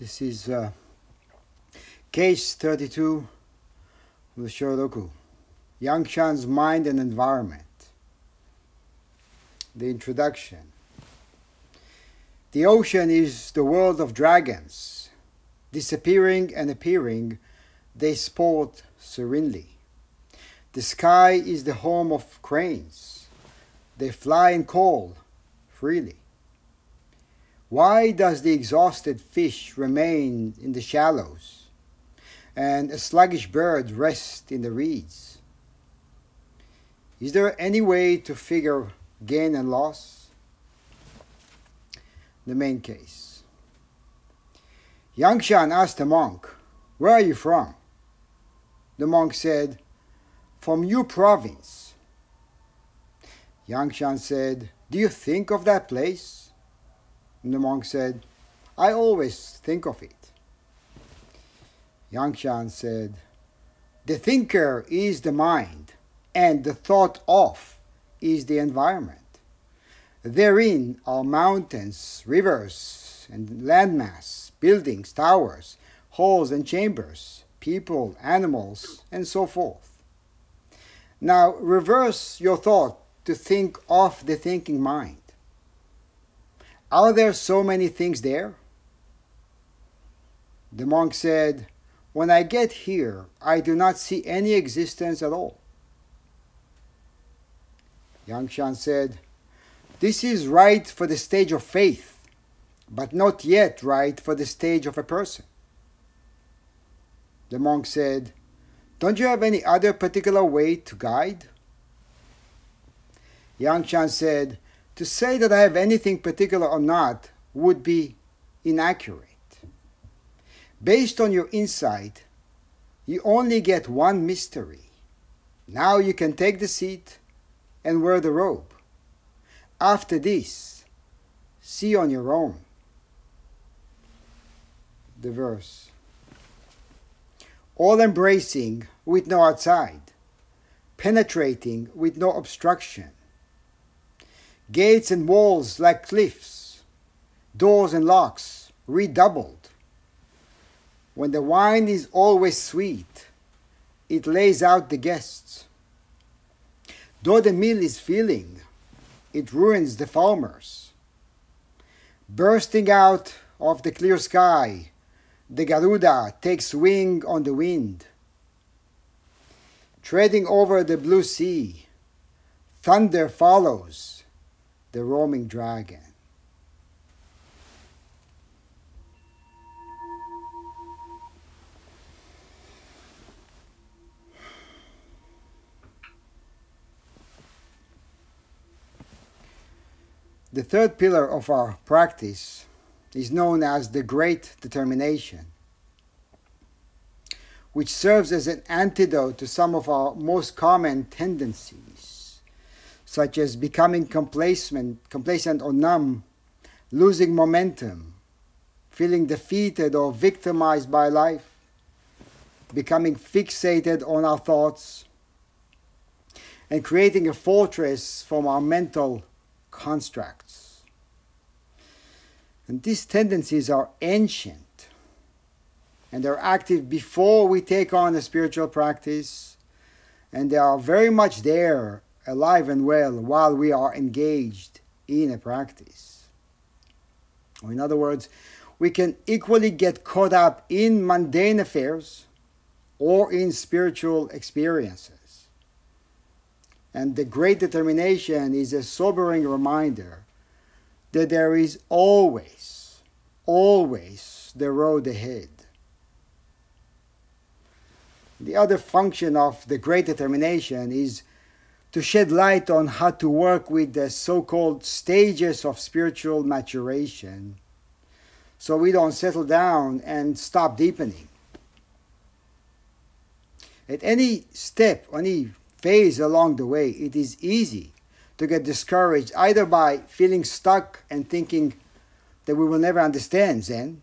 This is uh, case 32 of the Shoyoroku, Yangshan's Mind and Environment. The introduction. The ocean is the world of dragons. Disappearing and appearing, they sport serenely. The sky is the home of cranes. They fly and call freely. Why does the exhausted fish remain in the shallows, and a sluggish bird rest in the reeds? Is there any way to figure gain and loss? The main case. Yangshan asked the monk, Where are you from? The monk said, From your province. Yangshan said, Do you think of that place? And the monk said, I always think of it. Yangshan said, The thinker is the mind, and the thought of is the environment. Therein are mountains, rivers, and landmass, buildings, towers, halls and chambers, people, animals, and so forth. Now reverse your thought to think of the thinking mind. Are there so many things there? The monk said, When I get here, I do not see any existence at all. Yangshan said, This is right for the stage of faith, but not yet right for the stage of a person. The monk said, Don't you have any other particular way to guide? Yangshan said, to say that I have anything particular or not would be inaccurate. Based on your insight, you only get one mystery. Now you can take the seat and wear the robe. After this, see on your own. The verse. All embracing with no outside, penetrating with no obstruction, gates and walls like cliffs, doors and locks redoubled. When the wine is always sweet, it lays out the guests. Though the meal is filling, it ruins the farmers. Bursting out of the clear sky, the Garuda takes wing on the wind. Treading over the blue sea, thunder follows the roaming dragon. The third pillar of our practice is known as the Great Determination, which serves as an antidote to some of our most common tendencies such as becoming complacent, complacent or numb, losing momentum, feeling defeated or victimized by life, becoming fixated on our thoughts, and creating a fortress from our mental constructs. And these tendencies are ancient and they're active before we take on a spiritual practice, and they are very much there alive and well while we are engaged in a practice. Or, in other words, we can equally get caught up in mundane affairs or in spiritual experiences. And the great determination is a sobering reminder that there is always, always the road ahead. The other function of the great determination is to shed light on how to work with the so called stages of spiritual maturation so we don't settle down and stop deepening. At any step, any phase along the way, it is easy to get discouraged either by feeling stuck and thinking that we will never understand Zen,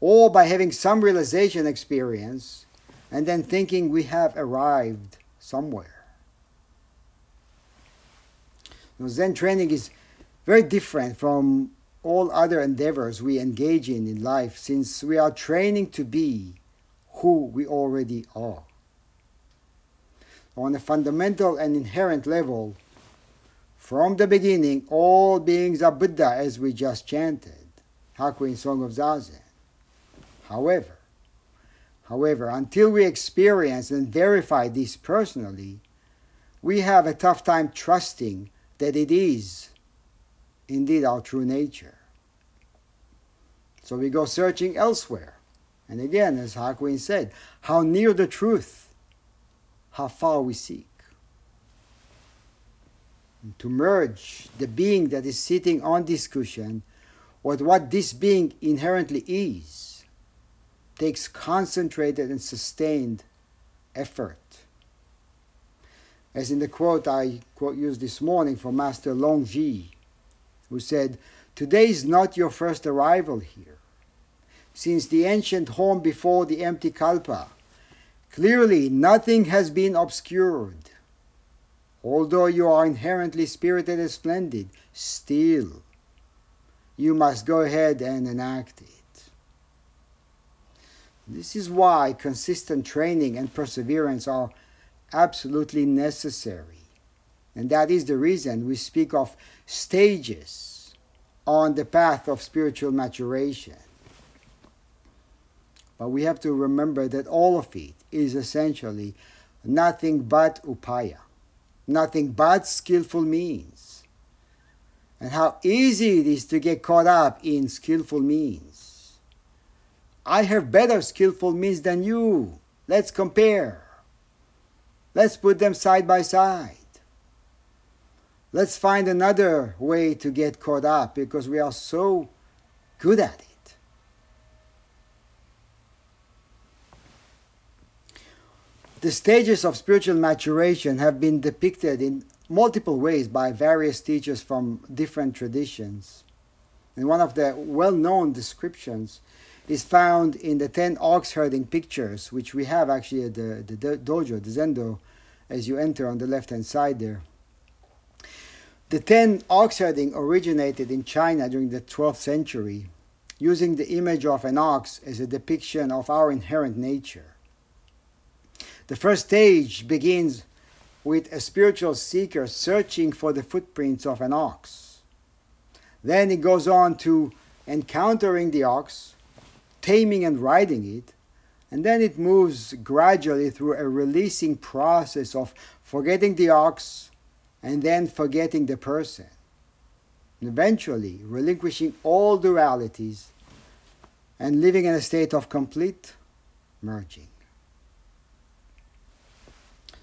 or by having some realization experience and then thinking we have arrived somewhere. Zen training is very different from all other endeavors we engage in in life since we are training to be who we already are. On a fundamental and inherent level, from the beginning, all beings are Buddha, as we just chanted, Hakuin Song of Zazen. However, however, until we experience and verify this personally, we have a tough time trusting that it is indeed our true nature. So we go searching elsewhere. And again, as Hakuin said, how near the truth, how far we seek. And to merge the being that is sitting on this cushion with what this being inherently is takes concentrated and sustained effort. As in the quote I quote used this morning from Master Hongzhi, who said, Today is not your first arrival here. Since the ancient home before the empty kalpa, clearly nothing has been obscured. Although you are inherently spirited and splendid, still you must go ahead and enact it. This is why consistent training and perseverance are absolutely necessary. And that is the reason we speak of stages on the path of spiritual maturation. But we have to remember that all of it is essentially nothing but upaya, nothing but skillful means. And how easy it is to get caught up in skillful means. I have better skillful means than you. Let's compare. Let's put them side by side. Let's find another way to get caught up because we are so good at it. The stages of spiritual maturation have been depicted in multiple ways by various teachers from different traditions. And one of the well known descriptions is found in the 10 ox herding pictures, which we have actually at the, the dojo, the Zendo, as you enter on the left hand side there. The 10 ox herding originated in China during the 12th century, using the image of an ox as a depiction of our inherent nature. The first stage begins with a spiritual seeker searching for the footprints of an ox. Then it goes on to encountering the ox, taming and riding it, and then it moves gradually through a releasing process of forgetting the ox and then forgetting the person. And eventually relinquishing all dualities and living in a state of complete merging.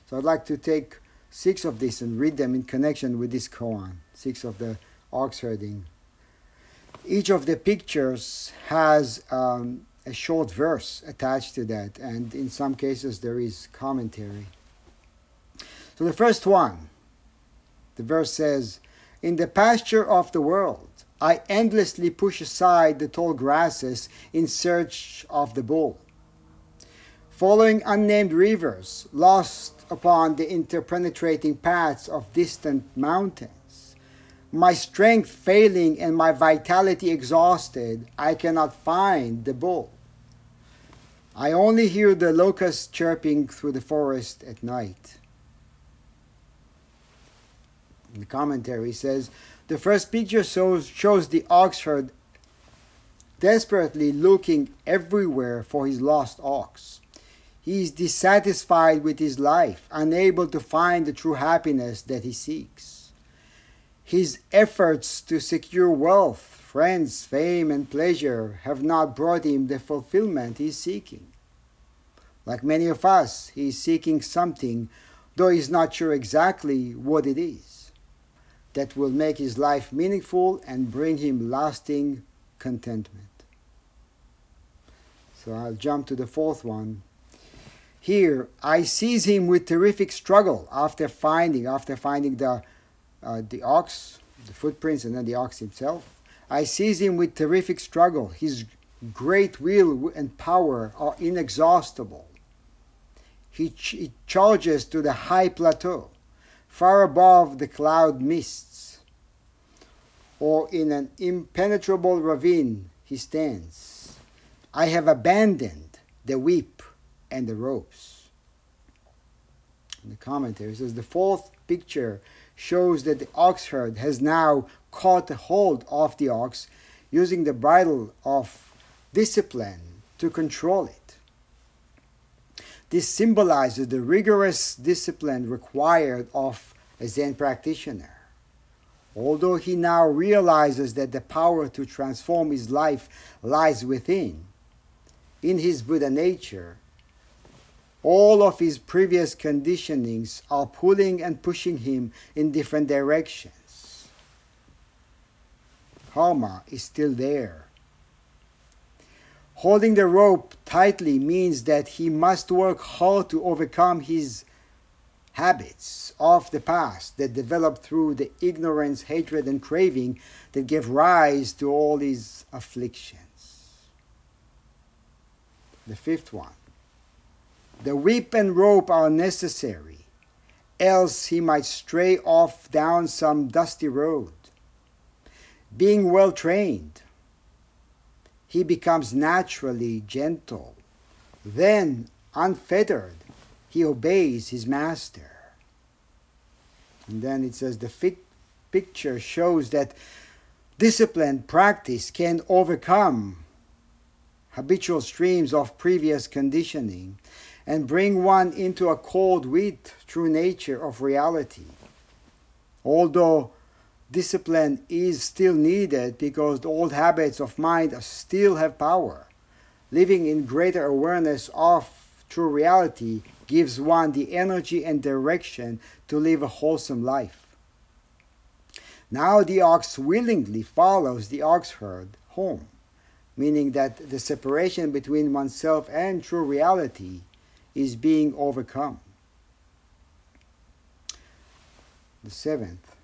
So I'd like to take six of these and read them in connection with this koan, six of the ox herding. Each of the pictures has um, a short verse attached to that, and in some cases there is commentary. So the first one, the verse says, In the pasture of the world, I endlessly push aside the tall grasses in search of the bull. Following unnamed rivers, lost upon the interpenetrating paths of distant mountains, my strength failing and my vitality exhausted, I cannot find the bull. I only hear the locusts chirping through the forest at night. The commentary says the first picture shows, shows the ox herd desperately looking everywhere for his lost ox. He is dissatisfied with his life, unable to find the true happiness that he seeks. His efforts to secure wealth friends, fame, and pleasure have not brought him the fulfillment he is seeking. Like many of us, he is seeking something, though he is not sure exactly what it is, that will make his life meaningful and bring him lasting contentment. So I'll jump to the fourth one. Here, I seize him with terrific struggle after finding, after finding the, uh, the ox, the footprints, and then the ox himself. I seize him with terrific struggle. His great will and power are inexhaustible. He, ch- he charges to the high plateau, far above the cloud mists. or in an impenetrable ravine he stands. I have abandoned the whip and the ropes. In the commentary says the fourth picture shows that the ox herd has now caught hold of the ox using the bridle of discipline to control it. This symbolizes the rigorous discipline required of a Zen practitioner. Although he now realizes that the power to transform his life lies within, in his Buddha nature, all of his previous conditionings are pulling and pushing him in different directions. Karma is still there. Holding the rope tightly means that he must work hard to overcome his habits of the past that developed through the ignorance, hatred, and craving that gave rise to all these afflictions. The fifth one the whip and rope are necessary, else he might stray off down some dusty road. Being well trained, he becomes naturally gentle. Then, unfettered, he obeys his master. And then it says the fi- picture shows that disciplined practice can overcome habitual streams of previous conditioning and bring one into accord with true nature of reality. Although discipline is still needed because the old habits of mind still have power. Living in greater awareness of true reality gives one the energy and direction to live a wholesome life. Now the ox willingly follows the ox herd home, meaning that the separation between oneself and true reality is being overcome. The seventh,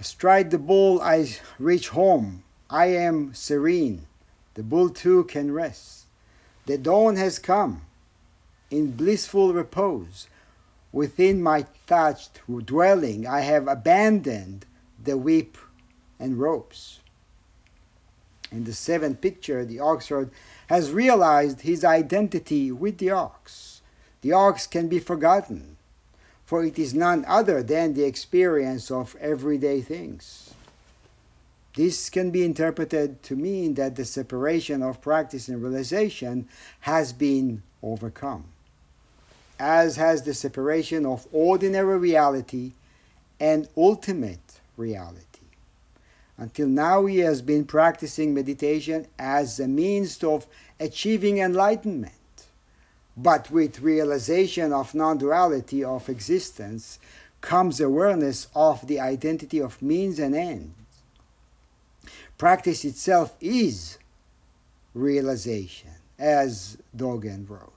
astride the bull I reach home. I am serene. The bull too can rest. The dawn has come. In blissful repose, within my thatched dwelling, I have abandoned the whip and ropes. In the seventh picture, the ox herd has realized his identity with the ox. The ox can be forgotten, for it is none other than the experience of everyday things. This can be interpreted to mean that the separation of practice and realization has been overcome, as has the separation of ordinary reality and ultimate reality. Until now, he has been practicing meditation as a means of achieving enlightenment. But with realization of non duality of existence comes awareness of the identity of means and ends. Practice itself is realization, as Dogen wrote.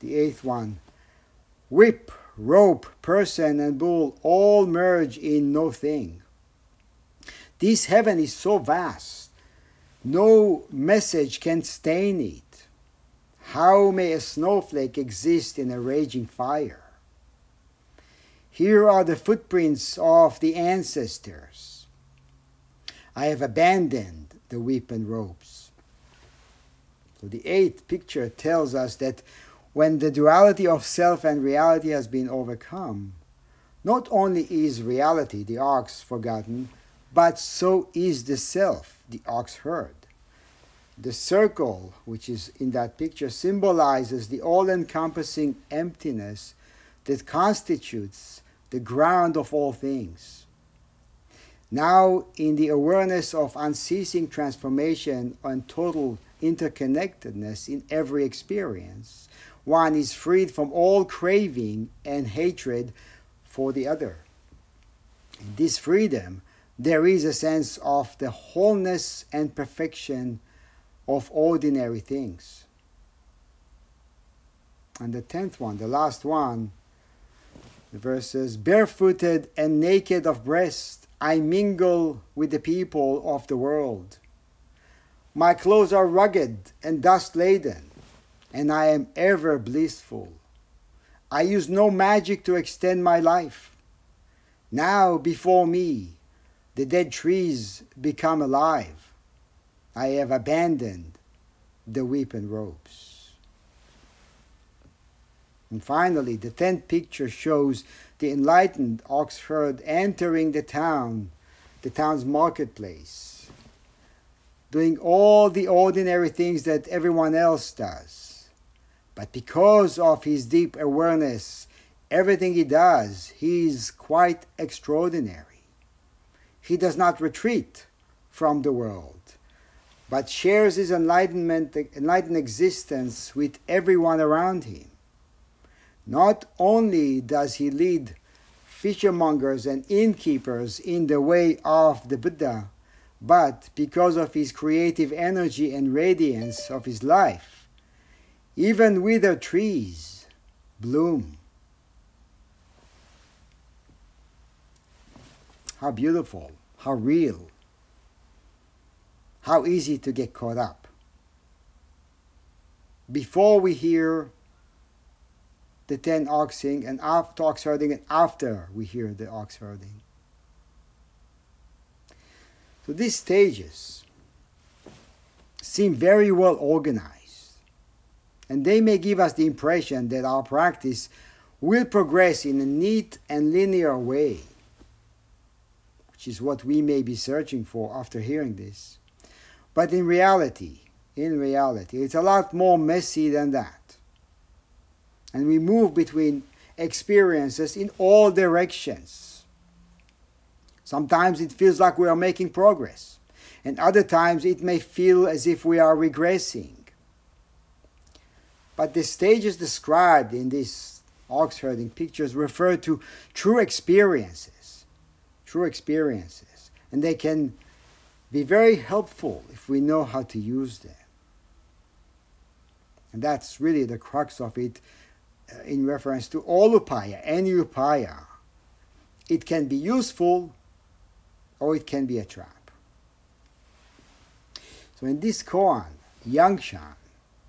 The eighth one whip rope, person, and bull all merge in no thing. This heaven is so vast, no message can stain it. How may a snowflake exist in a raging fire? Here are the footprints of the ancestors. I have abandoned the and ropes. So the eighth picture tells us that when the duality of self and reality has been overcome, not only is reality, the ox, forgotten, but so is the self, the ox herd. The circle, which is in that picture, symbolizes the all encompassing emptiness that constitutes the ground of all things. Now, in the awareness of unceasing transformation and total interconnectedness in every experience, one is freed from all craving and hatred for the other. In this freedom, there is a sense of the wholeness and perfection of ordinary things. And the tenth one, the last one, the verse says, Barefooted and naked of breast, I mingle with the people of the world. My clothes are rugged and dust laden and I am ever blissful. I use no magic to extend my life. Now before me the dead trees become alive. I have abandoned the weeping robes. And finally, the tenth picture shows the enlightened ox herd entering the town, the town's marketplace, doing all the ordinary things that everyone else does. But because of his deep awareness, everything he does, he is quite extraordinary. He does not retreat from the world, but shares his enlightenment, enlightened existence with everyone around him. Not only does he lead fishmongers and innkeepers in the way of the Buddha, but because of his creative energy and radiance of his life, even withered trees bloom. How beautiful, how real, how easy to get caught up. Before we hear the ten oxing and after ox herding and after we hear the ox herding. So these stages seem very well organized and they may give us the impression that our practice will progress in a neat and linear way which is what we may be searching for after hearing this. But in reality, in reality, it's a lot more messy than that. And we move between experiences in all directions. Sometimes it feels like we are making progress, and other times it may feel as if we are regressing. But the stages described in these ox herding pictures refer to true experiences true experiences. And they can be very helpful if we know how to use them. And that's really the crux of it uh, in reference to all upaya, any upaya. It can be useful or it can be a trap. So in this koan, Yangshan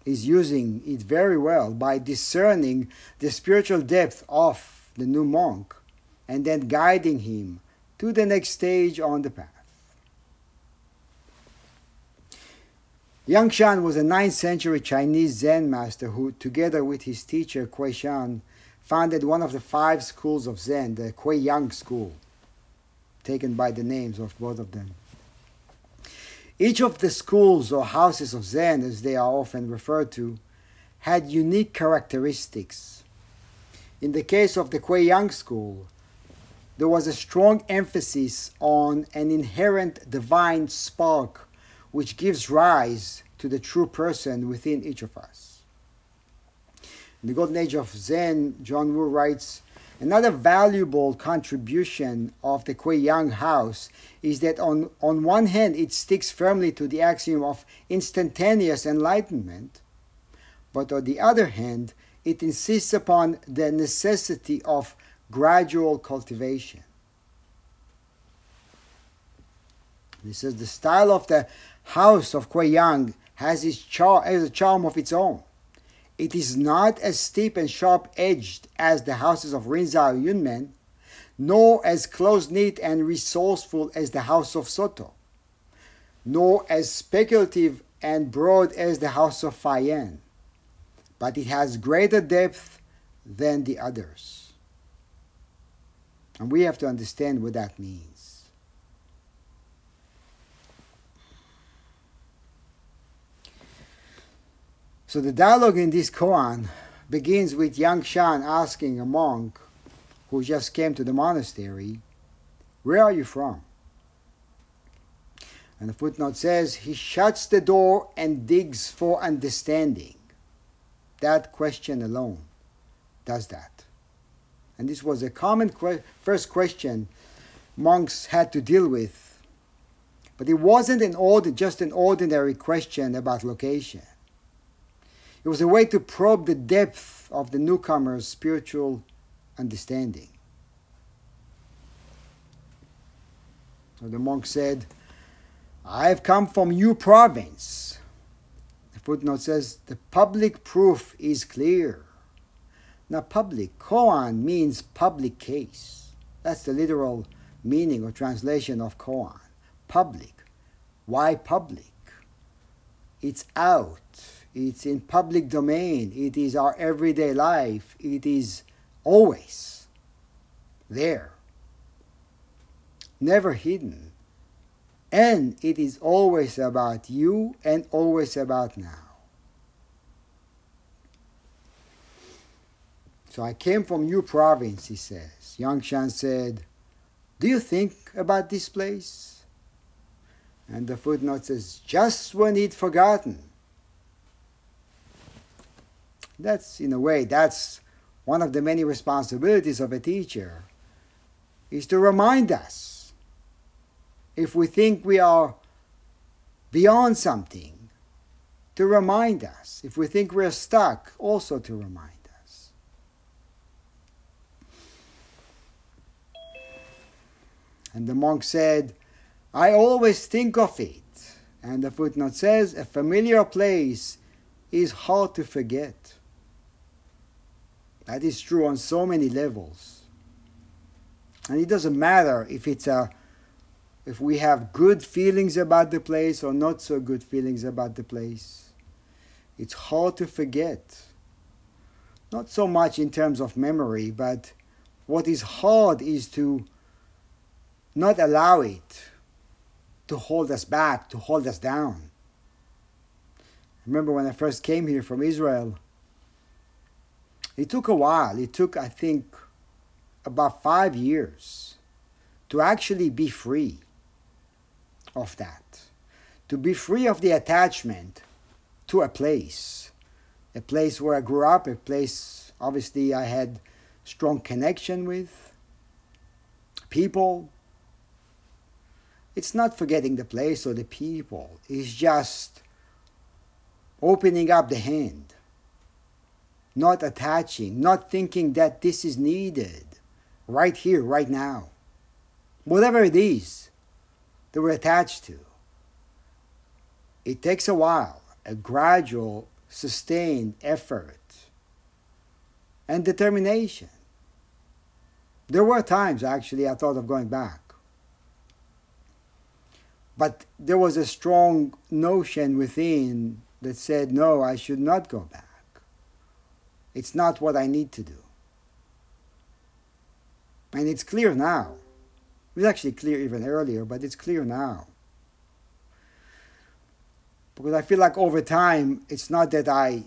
is using it very well by discerning the spiritual depth of the new monk and then guiding him to the next stage on the path. Yangshan was a 9th century Chinese Zen master who, together with his teacher Kuei founded one of the five schools of Zen, the Kuei Yang school, taken by the names of both of them. Each of the schools or houses of Zen, as they are often referred to, had unique characteristics. In the case of the Kuei Yang school, there was a strong emphasis on an inherent divine spark which gives rise to the true person within each of us. In the Golden Age of Zen, John Wu writes, Another valuable contribution of the Kuei Yang house is that on, on one hand it sticks firmly to the axiom of instantaneous enlightenment, but on the other hand it insists upon the necessity of gradual cultivation. This is the style of the house of Kuei Yang has, its char- has a charm of its own. It is not as steep and sharp edged as the houses of Rinzai or Yunmen, nor as close knit and resourceful as the house of Soto, nor as speculative and broad as the house of Fayan, but it has greater depth than the others. And we have to understand what that means. So the dialogue in this koan begins with Yangshan asking a monk who just came to the monastery, Where are you from? And the footnote says, He shuts the door and digs for understanding. That question alone does that. And this was a common que- first question monks had to deal with. But it wasn't an ordi- just an ordinary question about location. It was a way to probe the depth of the newcomer's spiritual understanding. So the monk said, I have come from Yu province. The footnote says, the public proof is clear. Now, public, koan means public case, That's the literal meaning or translation of koan. Public. Why public? It's out. It's in public domain. It is our everyday life. It is always there. Never hidden. And it is always about you and always about now. So I came from Yu province, he says. Yangshan said, Do you think about this place? And the footnote says, Just when he'd forgotten. That's, in a way, that's one of the many responsibilities of a teacher, is to remind us. If we think we are beyond something, to remind us. If we think we're stuck, also to remind. Us. And the monk said, I always think of it. And the footnote says, a familiar place is hard to forget. That is true on so many levels. And it doesn't matter if it's a if we have good feelings about the place or not so good feelings about the place. It's hard to forget. Not so much in terms of memory, but what is hard is to not allow it to hold us back, to hold us down. remember when I first came here from Israel, it took a while. It took, I think, about five years to actually be free of that, to be free of the attachment to a place, a place where I grew up, a place obviously I had strong connection with, people, it's not forgetting the place or the people, it's just opening up the hand, not attaching, not thinking that this is needed right here, right now. Whatever it is that we're attached to. It takes a while, a gradual, sustained effort and determination. There were times actually I thought of going back. But there was a strong notion within that said, no, I should not go back. It's not what I need to do. And it's clear now. It was actually clear even earlier, but it's clear now. Because I feel like over time, it's not that I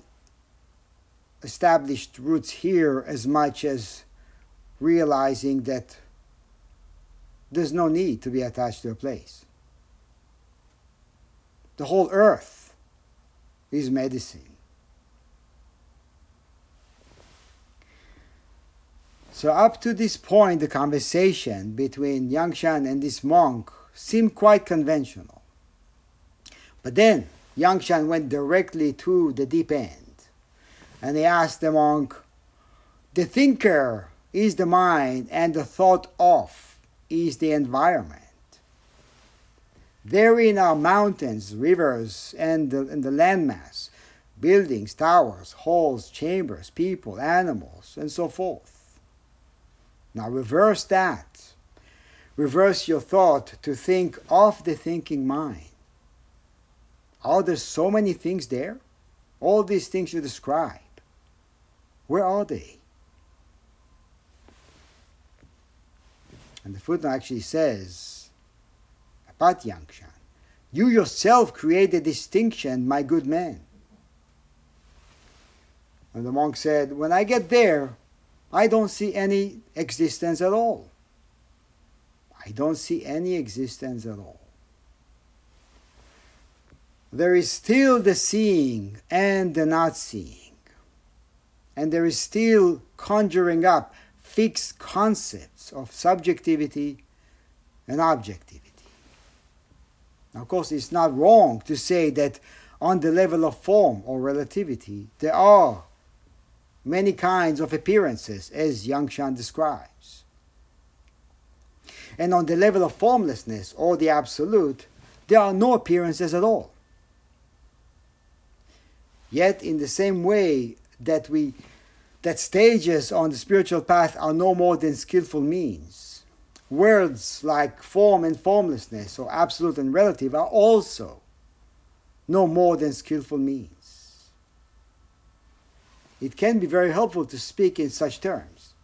established roots here as much as realizing that there's no need to be attached to a place. The whole earth is medicine. So up to this point, the conversation between Yangshan and this monk seemed quite conventional. But then Yangshan went directly to the deep end, and he asked the monk, "The thinker is the mind, and the thought of is the environment. Therein are mountains, rivers, and the, and the landmass, buildings, towers, halls, chambers, people, animals, and so forth. Now reverse that. Reverse your thought to think of the thinking mind. Are there so many things there? All these things you describe. Where are they? And the footnote actually says but Yangshan, you yourself create a distinction, my good man. And the monk said, When I get there, I don't see any existence at all. I don't see any existence at all. There is still the seeing and the not seeing. And there is still conjuring up fixed concepts of subjectivity and objectivity. Now, of course, it's not wrong to say that on the level of form or relativity, there are many kinds of appearances, as Yangshan describes. And on the level of formlessness or the absolute, there are no appearances at all. Yet, in the same way that we that stages on the spiritual path are no more than skillful means, words like form and formlessness, or absolute and relative, are also no more than skillful means. It can be very helpful to speak in such terms.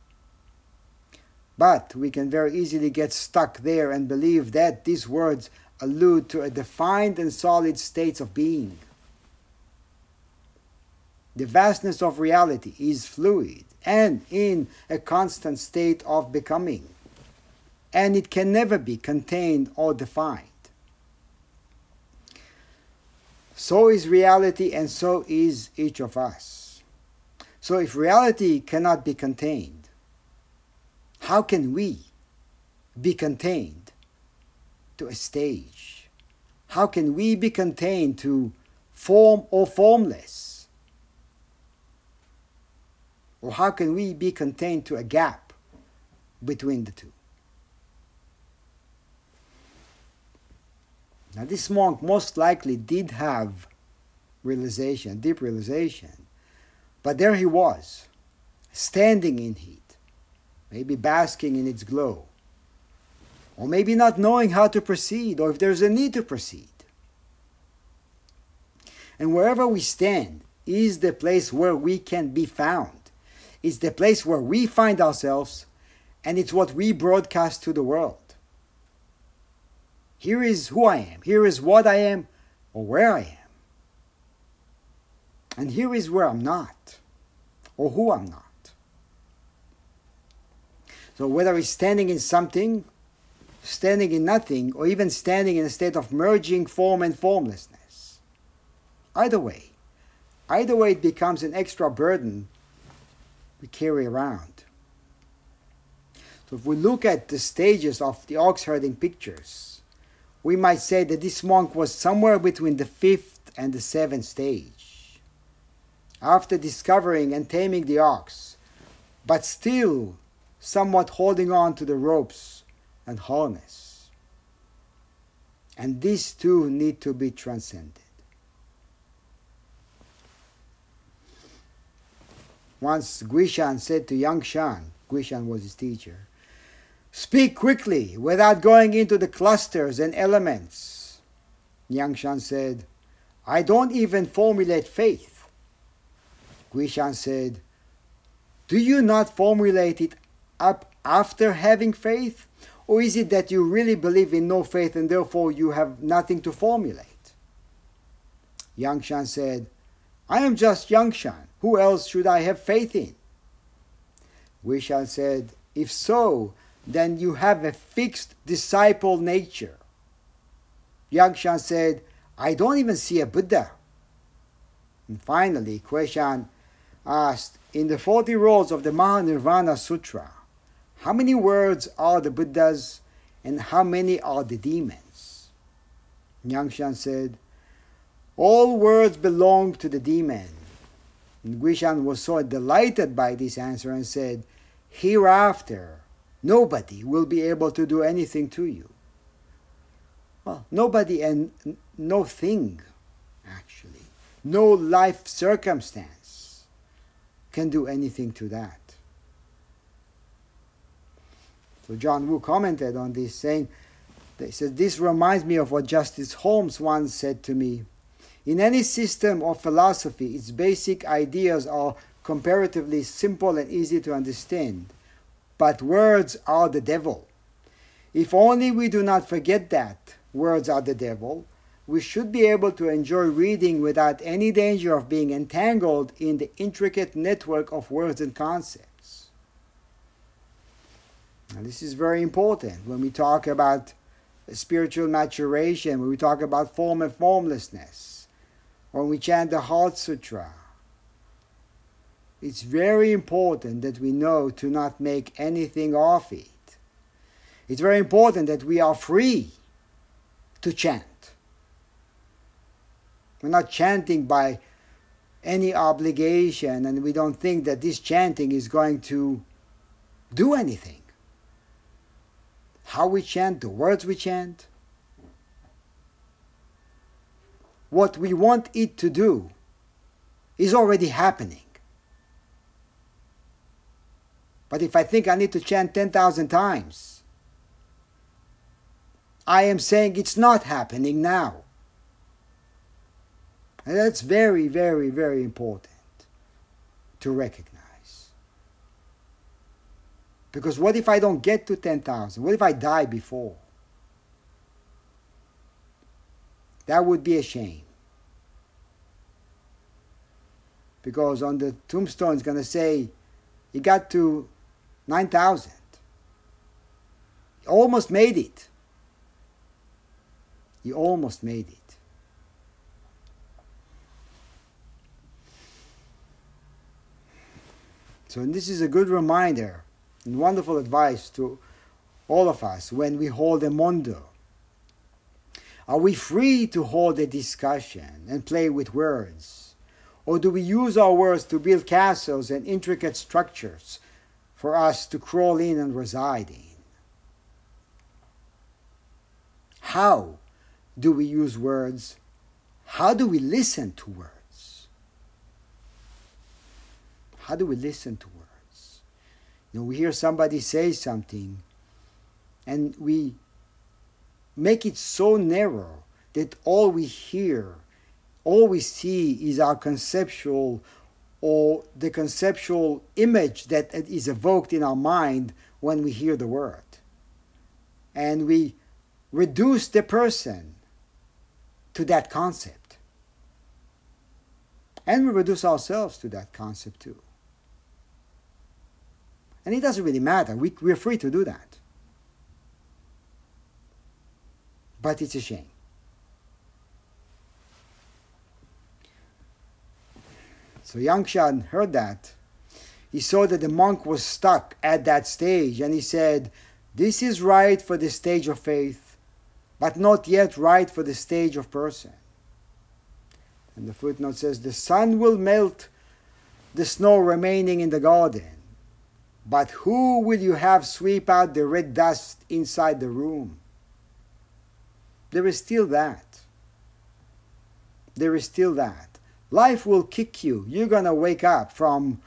But we can very easily get stuck there and believe that these words allude to a defined and solid state of being. The vastness of reality is fluid and in a constant state of becoming, and it can never be contained or defined. So is reality, and so is each of us. So, if reality cannot be contained, how can we be contained to a stage? How can we be contained to form or formless? Or how can we be contained to a gap between the two? Now, this monk most likely did have realization, deep realization, but there he was, standing in heat, maybe basking in its glow, or maybe not knowing how to proceed, or if there's a need to proceed. And wherever we stand is the place where we can be found. It's the place where we find ourselves, and it's what we broadcast to the world. Here is who I am. Here is what I am or where I am. And here is where I'm not or who I'm not. So whether it's standing in something, standing in nothing, or even standing in a state of merging form and formlessness, either way, either way it becomes an extra burden we carry around. So if we look at the stages of the ox herding pictures, we might say that this monk was somewhere between the fifth and the seventh stage. After discovering and taming the ox, but still somewhat holding on to the ropes and harness. And these two need to be transcended. Once Guishan said to Yang Shan, Guishan was his teacher, Speak quickly without going into the clusters and elements. Yangshan said, I don't even formulate faith. Guishan said, Do you not formulate it up after having faith? Or is it that you really believe in no faith and therefore you have nothing to formulate? Yangshan said, I am just Yangshan. Who else should I have faith in? Guishan said, If so, then you have a fixed disciple nature. Yangshan said, I don't even see a Buddha. And finally, Guishan asked, in the 40 rows of the Mahanirvana Sutra, how many words are the Buddhas and how many are the demons? Yangshan said, all words belong to the demon. And Guishan was so delighted by this answer and said, Hereafter, nobody will be able to do anything to you. Well, nobody and no thing, actually, no life circumstance can do anything to that. So John Wu commented on this, saying, he said, This reminds me of what Justice Holmes once said to me. In any system of philosophy, its basic ideas are comparatively simple and easy to understand but words are the devil. If only we do not forget that words are the devil, we should be able to enjoy reading without any danger of being entangled in the intricate network of words and concepts. Now, this is very important when we talk about spiritual maturation, when we talk about form and formlessness, when we chant the Heart Sutra it's very important that we know to not make anything of it. It's very important that we are free to chant. We're not chanting by any obligation, and we don't think that this chanting is going to do anything. How we chant, the words we chant, what we want it to do is already happening. But if I think I need to chant 10,000 times, I am saying it's not happening now. And that's very, very, very important to recognize. Because what if I don't get to 10,000? What if I die before? That would be a shame. Because on the tombstone, it's going to say, he got to 9,000. He almost made it. He almost made it. So this is a good reminder and wonderful advice to all of us when we hold a mondo. Are we free to hold a discussion and play with words? Or do we use our words to build castles and intricate structures for us to crawl in and reside in? How do we use words? How do we listen to words? How do we listen to words? You know, we hear somebody say something and we make it so narrow that all we hear, all we see is our conceptual or the conceptual image that is evoked in our mind when we hear the word. And we reduce the person to that concept. And we reduce ourselves to that concept too. And it doesn't really matter. We, we're free to do that. But it's a shame. So Yangshan heard that. He saw that the monk was stuck at that stage and he said, This is right for the stage of faith, but not yet right for the stage of person. And the footnote says, The sun will melt the snow remaining in the garden, but who will you have sweep out the red dust inside the room? there is still that. There is still that. Life will kick you. You're going to wake up from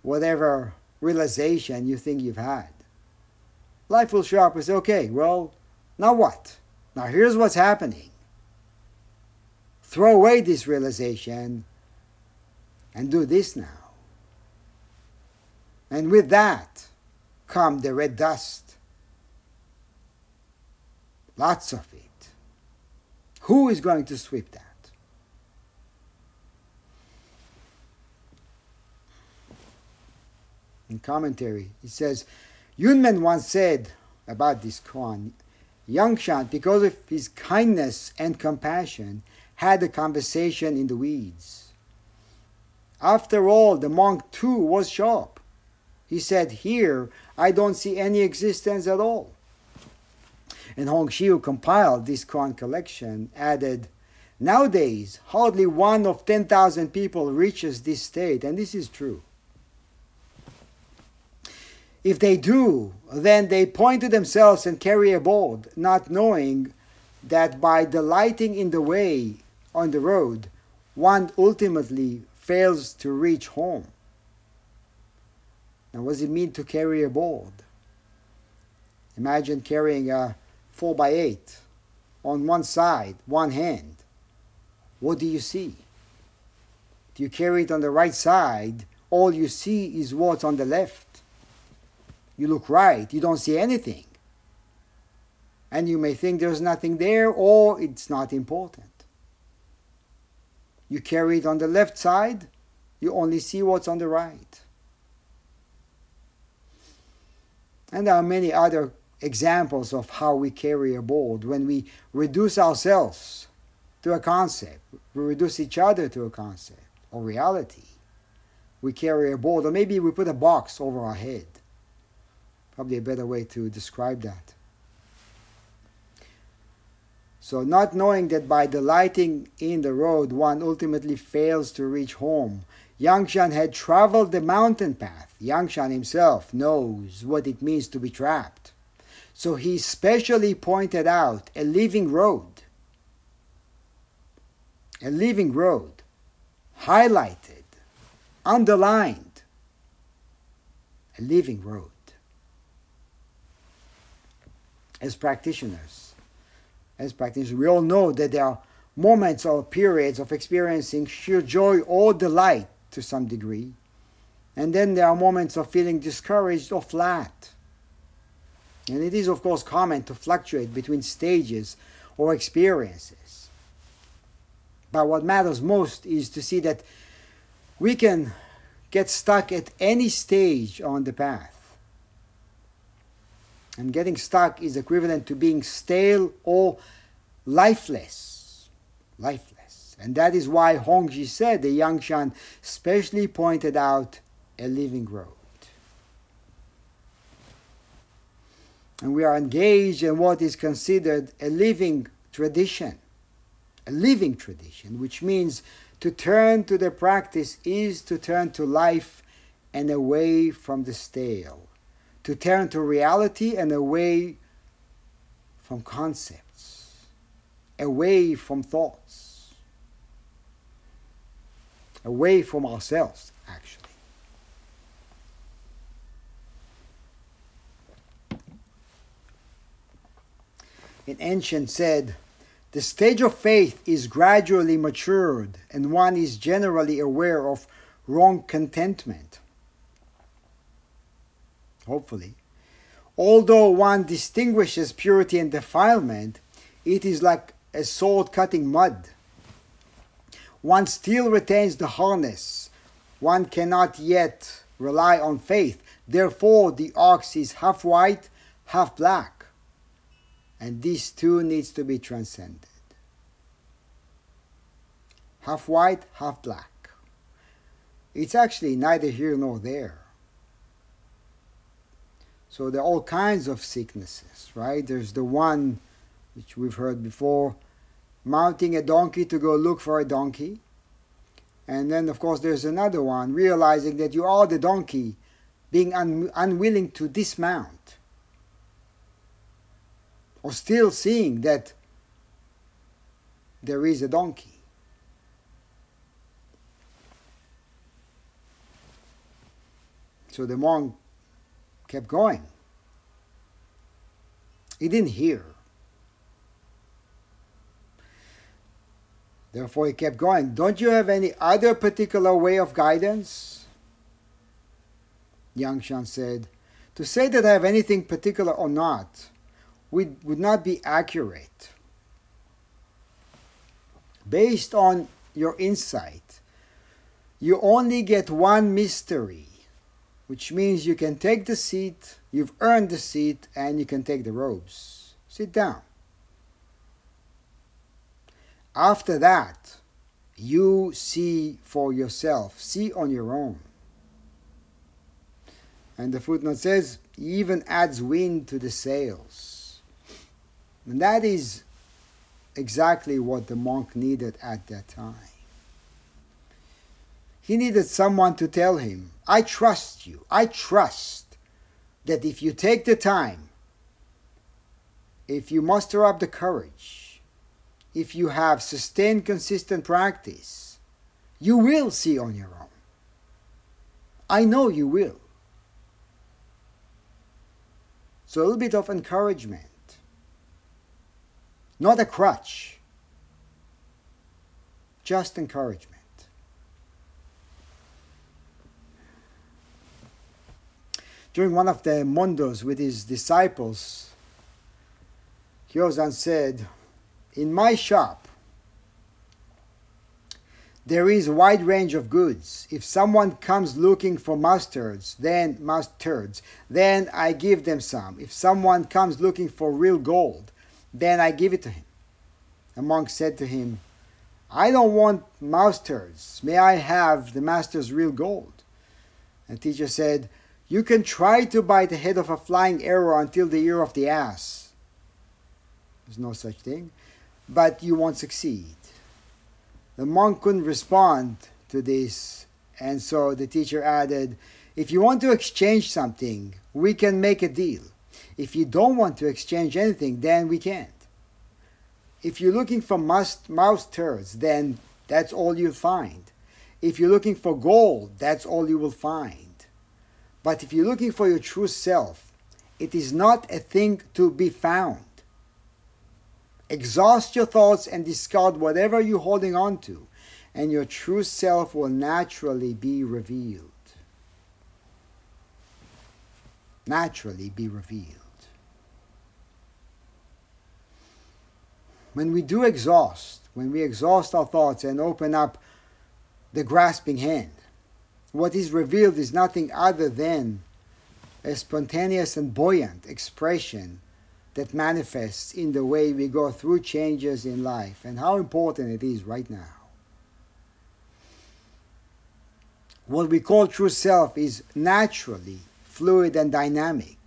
whatever realization you think you've had. Life will show up and say, okay, well, now what? Now here's what's happening. Throw away this realization and do this now. And with that come the red dust. Lots of it. Who is going to sweep that? In commentary, he says, Yunmen once said about this koan, Yangshan, because of his kindness and compassion, had a conversation in the weeds. After all, the monk too was sharp. He said, Here, I don't see any existence at all and Hongzhi compiled this koan collection, added, Nowadays, hardly one of 10,000 people reaches this state, and this is true. If they do, then they point to themselves and carry a board, not knowing that by delighting in the way on the road, one ultimately fails to reach home. Now, what does it mean to carry a board? Imagine carrying a 4 by 8 on one side, one hand, what do you see? If you carry it on the right side, all you see is what's on the left. You look right, you don't see anything. And you may think there's nothing there or it's not important. You carry it on the left side, you only see what's on the right. And there are many other examples of how we carry a board when we reduce ourselves to a concept, we reduce each other to a concept or reality. We carry a board, or maybe we put a box over our head. Probably a better way to describe that. So, not knowing that by delighting in the road one ultimately fails to reach home, Yangshan had traveled the mountain path. Yangshan himself knows what it means to be trapped. So he specially pointed out a living road, a living road, highlighted, underlined, a living road. As practitioners, as practitioners, we all know that there are moments or periods of experiencing sheer joy or delight to some degree. And then there are moments of feeling discouraged or flat. And it is, of course, common to fluctuate between stages or experiences. But what matters most is to see that we can get stuck at any stage on the path. And getting stuck is equivalent to being stale or lifeless. Lifeless. And that is why Hongzhi said the Yangshan specially pointed out a living road. And we are engaged in what is considered a living tradition. A living tradition, which means to turn to the practice is to turn to life and away from the stale. To turn to reality and away from concepts, away from thoughts, away from ourselves, actually. an ancient said, the stage of faith is gradually matured and one is generally aware of wrong contentment. Hopefully. Although one distinguishes purity and defilement, it is like a sword cutting mud. One still retains the harness. One cannot yet rely on faith. Therefore, the ox is half white, half black and these two needs to be transcended. Half white, half black. It's actually neither here nor there. So there are all kinds of sicknesses, right? There's the one which we've heard before, mounting a donkey to go look for a donkey. And then, of course, there's another one, realizing that you are the donkey, being un- unwilling to dismount or still seeing that there is a donkey. So the monk kept going. He didn't hear. Therefore, he kept going. Don't you have any other particular way of guidance? Yangshan said, To say that I have anything particular or not would, would not be accurate. Based on your insight, you only get one mystery, which means you can take the seat, you've earned the seat, and you can take the robes. Sit down. After that, you see for yourself, see on your own. And the footnote says, even adds wind to the sails. And that is exactly what the monk needed at that time. He needed someone to tell him, I trust you. I trust that if you take the time, if you muster up the courage, if you have sustained consistent practice, you will see on your own. I know you will. So a little bit of encouragement not a crutch, just encouragement. During one of the mondos with his disciples, Kyozan said, In my shop, there is a wide range of goods. If someone comes looking for mustards, then mustards, then I give them some. If someone comes looking for real gold, then I give it to him. The monk said to him, I don't want mustards. May I have the master's real gold? And the teacher said, You can try to bite the head of a flying arrow until the ear of the ass. There's no such thing. But you won't succeed. The monk couldn't respond to this, and so the teacher added, If you want to exchange something, we can make a deal. If you don't want to exchange anything, then we can't. If you're looking for mouse, mouse turds, then that's all you'll find. If you're looking for gold, that's all you will find. But if you're looking for your true self, it is not a thing to be found. Exhaust your thoughts and discard whatever you're holding on to, and your true self will naturally be revealed. Naturally be revealed. When we do exhaust, when we exhaust our thoughts and open up the grasping hand, what is revealed is nothing other than a spontaneous and buoyant expression that manifests in the way we go through changes in life and how important it is right now. What we call true self is naturally fluid and dynamic,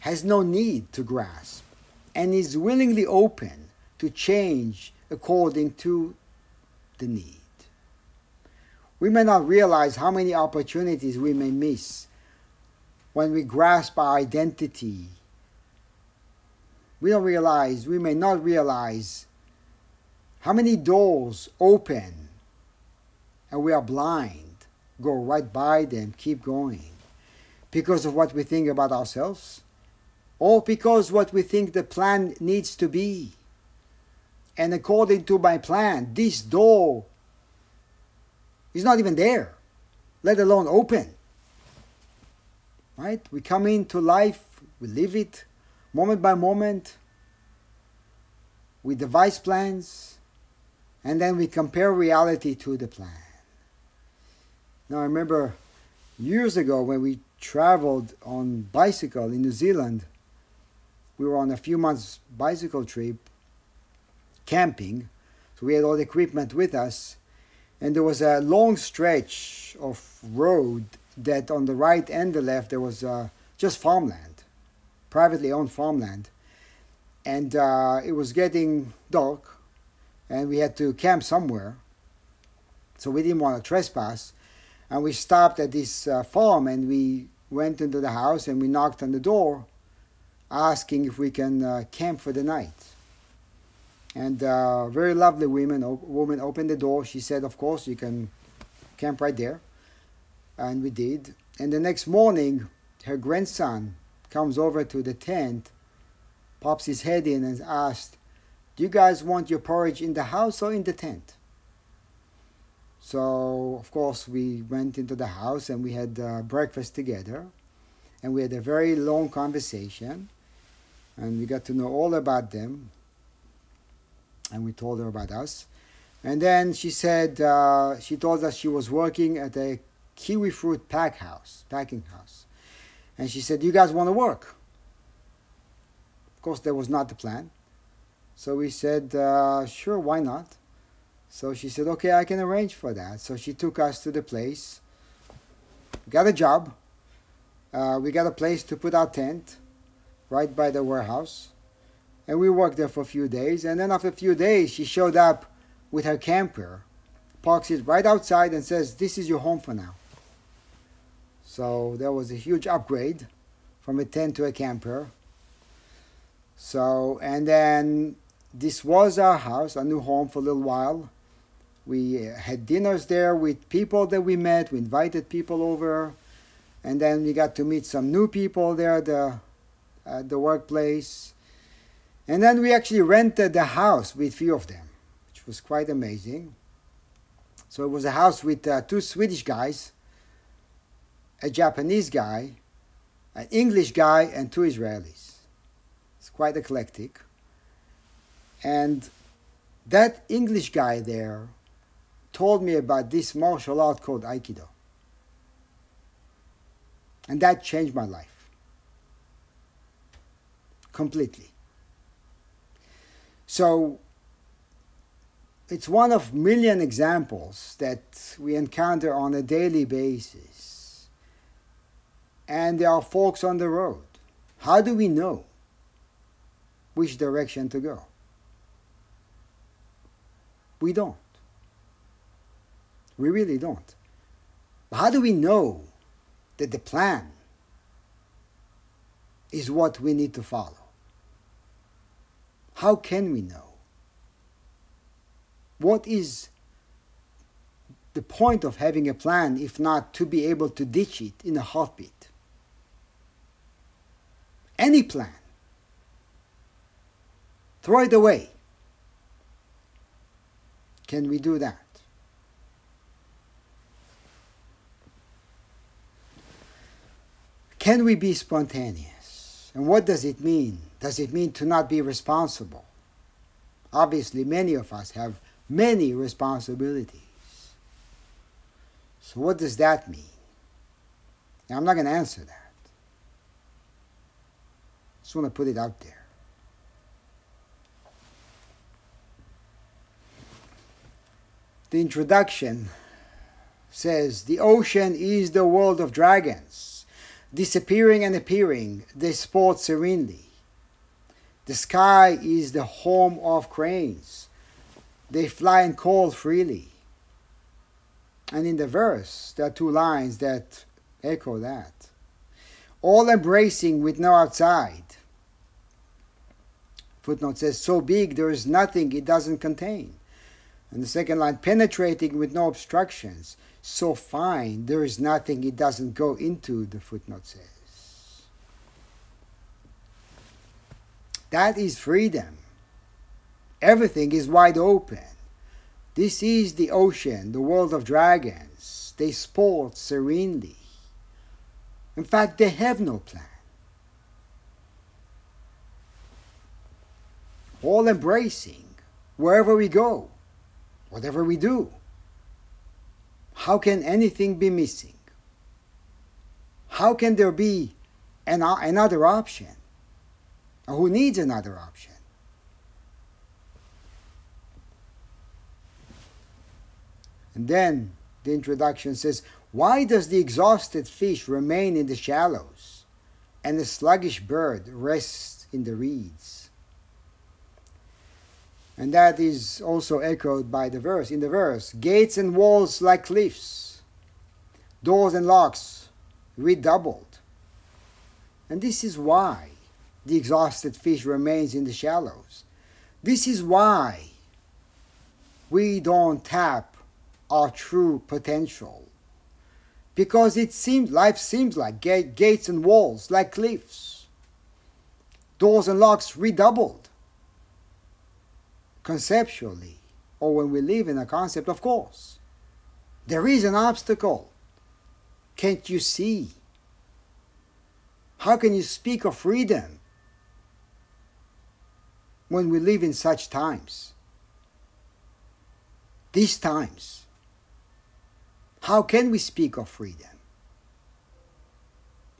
has no need to grasp, and is willingly open to change according to the need. We may not realize how many opportunities we may miss when we grasp our identity. We don't realize, we may not realize how many doors open and we are blind, go right by them, keep going because of what we think about ourselves or because what we think the plan needs to be. And according to my plan, this door is not even there, let alone open. Right? We come into life, we live it moment by moment. We devise plans, and then we compare reality to the plan. Now, I remember years ago when we traveled on bicycle in New Zealand, we were on a few months bicycle trip, camping, so we had all the equipment with us, and there was a long stretch of road that on the right and the left there was uh, just farmland, privately owned farmland, and uh, it was getting dark, and we had to camp somewhere. So we didn't want to trespass, and we stopped at this uh, farm and we went into the house and we knocked on the door, asking if we can uh, camp for the night. And uh, very lovely woman, woman opened the door. She said, "Of course, you can camp right there," and we did. And the next morning, her grandson comes over to the tent, pops his head in, and asked, "Do you guys want your porridge in the house or in the tent?" So, of course, we went into the house and we had uh, breakfast together. And we had a very long conversation. And we got to know all about them and we told her about us. And then she said, uh, she told us she was working at a kiwi fruit pack house, packing house. And she said, you guys want to work? Of course, that was not the plan. So we said, uh, sure, why not? So she said, okay, I can arrange for that. So she took us to the place, got a job. Uh, we got a place to put our tent right by the warehouse. And we worked there for a few days. And then after a few days, she showed up with her camper, parks it right outside, and says, This is your home for now. So there was a huge upgrade from a tent to a camper. So, and then this was our house, our new home for a little while. We had dinners there with people that we met. We invited people over. And then we got to meet some new people there at the, at the workplace. And then we actually rented the house with few of them, which was quite amazing. So it was a house with uh, two Swedish guys, a Japanese guy, an English guy, and two Israelis. It's quite eclectic. And that English guy there told me about this martial art called Aikido. And that changed my life completely. So it's one of million examples that we encounter on a daily basis. And there are folks on the road. How do we know which direction to go? We don't. We really don't. But how do we know that the plan is what we need to follow? How can we know? What is the point of having a plan if not to be able to ditch it in a heartbeat? Any plan throw it away. Can we do that? Can we be spontaneous? And what does it mean? Does it mean to not be responsible? Obviously, many of us have many responsibilities. So, what does that mean? Now, I'm not going to answer that. Just want to put it out there. The introduction says the ocean is the world of dragons, disappearing and appearing, they sport serenely. The sky is the home of cranes, they fly and call freely. And in the verse, there are two lines that echo that. All embracing with no outside. Footnote says, so big there is nothing it doesn't contain. And the second line, penetrating with no obstructions. So fine there is nothing it doesn't go into, the footnote says. That is freedom. Everything is wide open. This is the ocean, the world of dragons. They sport serenely. In fact, they have no plan. All embracing wherever we go, whatever we do. How can anything be missing? How can there be an, another option? Who needs another option? And then the introduction says, Why does the exhausted fish remain in the shallows and the sluggish bird rests in the reeds? And that is also echoed by the verse. In the verse, gates and walls like cliffs, doors and locks redoubled. And this is why the exhausted fish remains in the shallows. This is why we don't tap our true potential. Because it seems life seems like gates and walls, like cliffs, doors and locks redoubled. Conceptually, or when we live in a concept, of course, there is an obstacle. Can't you see? How can you speak of freedom when we live in such times. These times. How can we speak of freedom?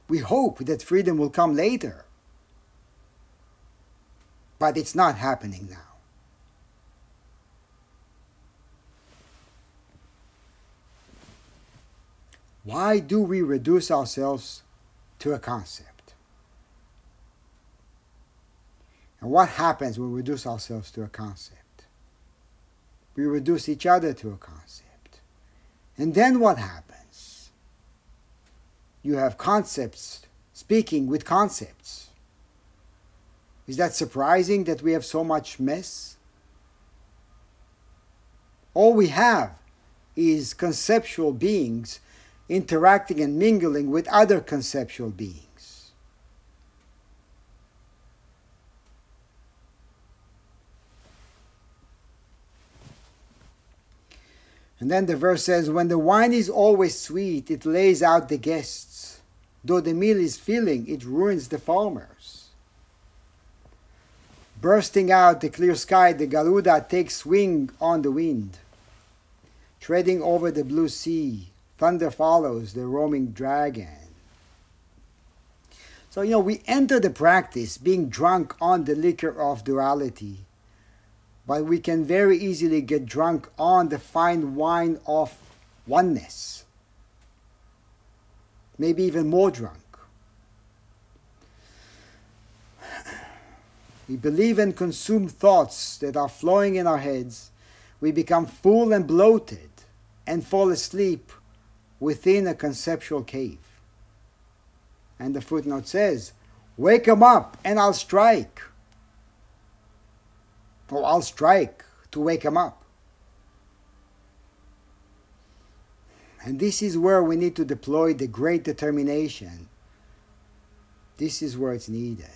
We hope that freedom will come later. But it's not happening now. Why do we reduce ourselves to a concept? And what happens when we reduce ourselves to a concept? We reduce each other to a concept. And then what happens? You have concepts speaking with concepts. Is that surprising that we have so much mess? All we have is conceptual beings interacting and mingling with other conceptual beings. And then the verse says, When the wine is always sweet, it lays out the guests. Though the meal is filling, it ruins the farmers. Bursting out the clear sky, the Garuda takes wing on the wind. Treading over the blue sea, thunder follows the roaming dragon. So, you know, we enter the practice being drunk on the liquor of duality but we can very easily get drunk on the fine wine of oneness. Maybe even more drunk. We believe and consume thoughts that are flowing in our heads. We become full and bloated and fall asleep within a conceptual cave. And the footnote says, Wake 'em up and I'll strike or I'll strike to wake him up. And this is where we need to deploy the great determination. This is where it's needed.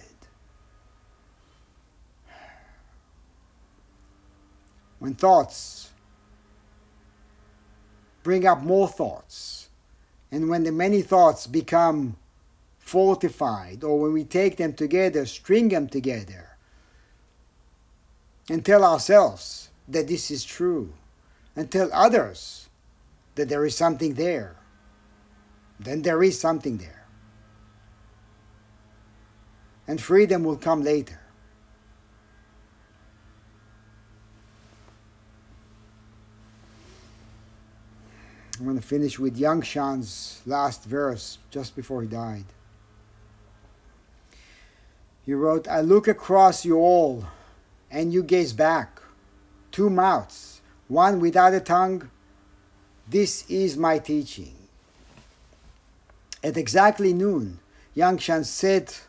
when thoughts bring up more thoughts, and when the many thoughts become fortified, or when we take them together, string them together, and tell ourselves that this is true, and tell others that there is something there, then there is something there. And freedom will come later. I'm going to finish with Yangshan's last verse just before he died. He wrote, I look across you all, and you gaze back. Two mouths, one without a tongue. This is my teaching. At exactly noon, Yangshan sat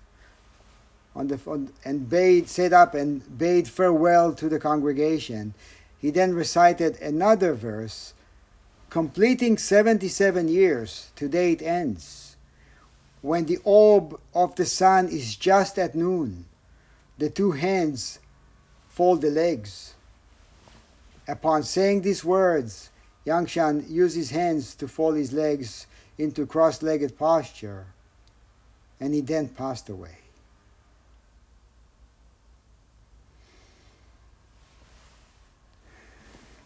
on the on, and bade, sat up and bade farewell to the congregation. He then recited another verse, completing 77 years. Today it ends. When the orb of the sun is just at noon, the two hands fold the legs. Upon saying these words, Yangshan used his hands to fold his legs into cross legged posture, and he then passed away.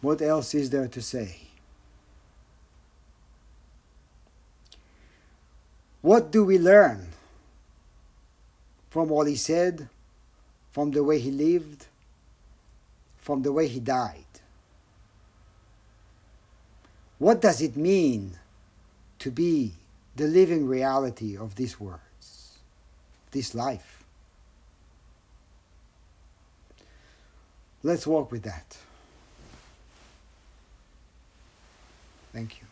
What else is there to say? What do we learn from what he said, from the way he lived, from the way he died? What does it mean to be the living reality of these words, this life? Let's walk with that. Thank you.